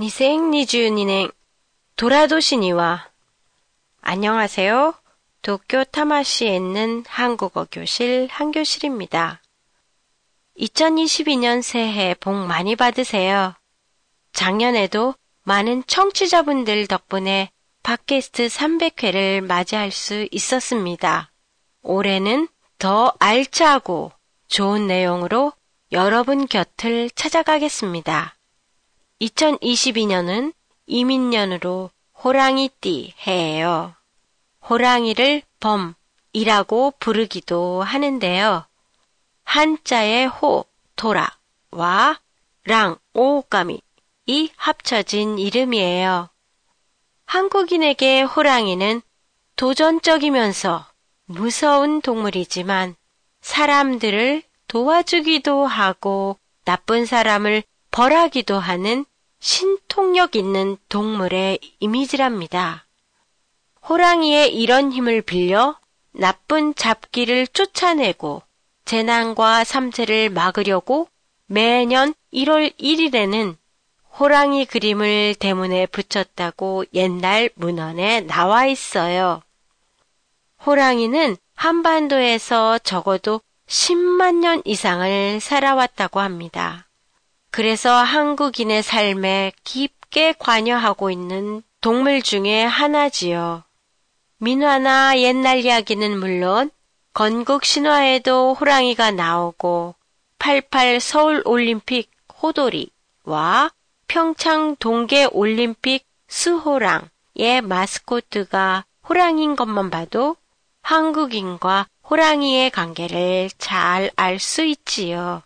2022년 도라도시니와 안녕하세요. 도쿄 타마시에 있는 한국어 교실 한교실입니다. 2022년 새해 복 많이 받으세요. 작년에도 많은 청취자분들 덕분에 팟캐스트 300회를 맞이할 수 있었습니다. 올해는 더 알차고 좋은 내용으로 여러분 곁을 찾아가겠습니다. 2022년은 이민년으로 호랑이띠 해예요. 호랑이를 범이라고 부르기도 하는데요. 한자의 호, 토라와 랑, 오오까미 이 합쳐진 이름이에요. 한국인에게 호랑이는 도전적이면서 무서운 동물이지만 사람들을 도와주기도 하고 나쁜 사람을 벌하기도 하는 신통력 있는 동물의 이미지랍니다. 호랑이의 이런 힘을 빌려 나쁜 잡기를 쫓아내고 재난과 삼재를 막으려고 매년 1월 1일에는 호랑이 그림을 대문에 붙였다고 옛날 문헌에 나와 있어요. 호랑이는 한반도에서 적어도 10만 년 이상을 살아왔다고 합니다. 그래서 한국인의 삶에 깊게 관여하고 있는 동물 중에 하나지요. 민화나 옛날 이야기는 물론 건국 신화에도 호랑이가 나오고 88 서울 올림픽 호돌이와 평창 동계 올림픽 수호랑의 마스코트가 호랑이인 것만 봐도 한국인과 호랑이의 관계를 잘 알 수 있지요.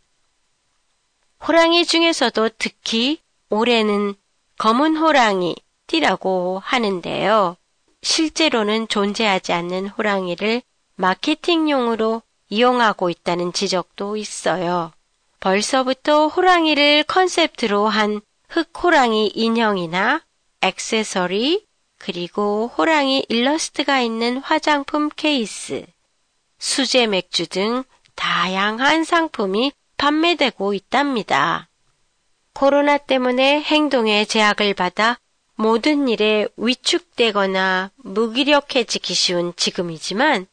호랑이 중에서도 특히 올해는 검은 호랑이 띠라고 하는데요. 실제로는 존재하지 않는 호랑이를 마케팅용으로 이용하고 있다는 지적도 있어요. 벌써부터 호랑이를 컨셉트로 한 흑호랑이 인형이나 액세서리, 그리고 호랑이 일러스트가 있는 화장품 케이스, 수제 맥주 등 다양한 상품이 판매되고 있답니다. 코로나 때문에 행동에 제약을 받아 모든 일에 위축되거나 무기력해지기 쉬운 지금이지만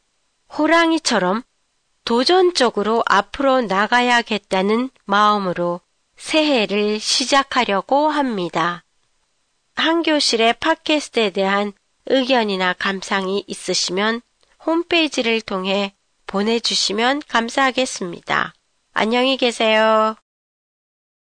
호랑이처럼 도전적으로 앞으로 나가야겠다는 마음으로 새해를 시작하려고 합니다. 한교실의 팟캐스트에 대한 의견이나 감상이 있으시면 홈페이지를 통해 보내주시면 감사하겠습니다. 안녕히 계세요.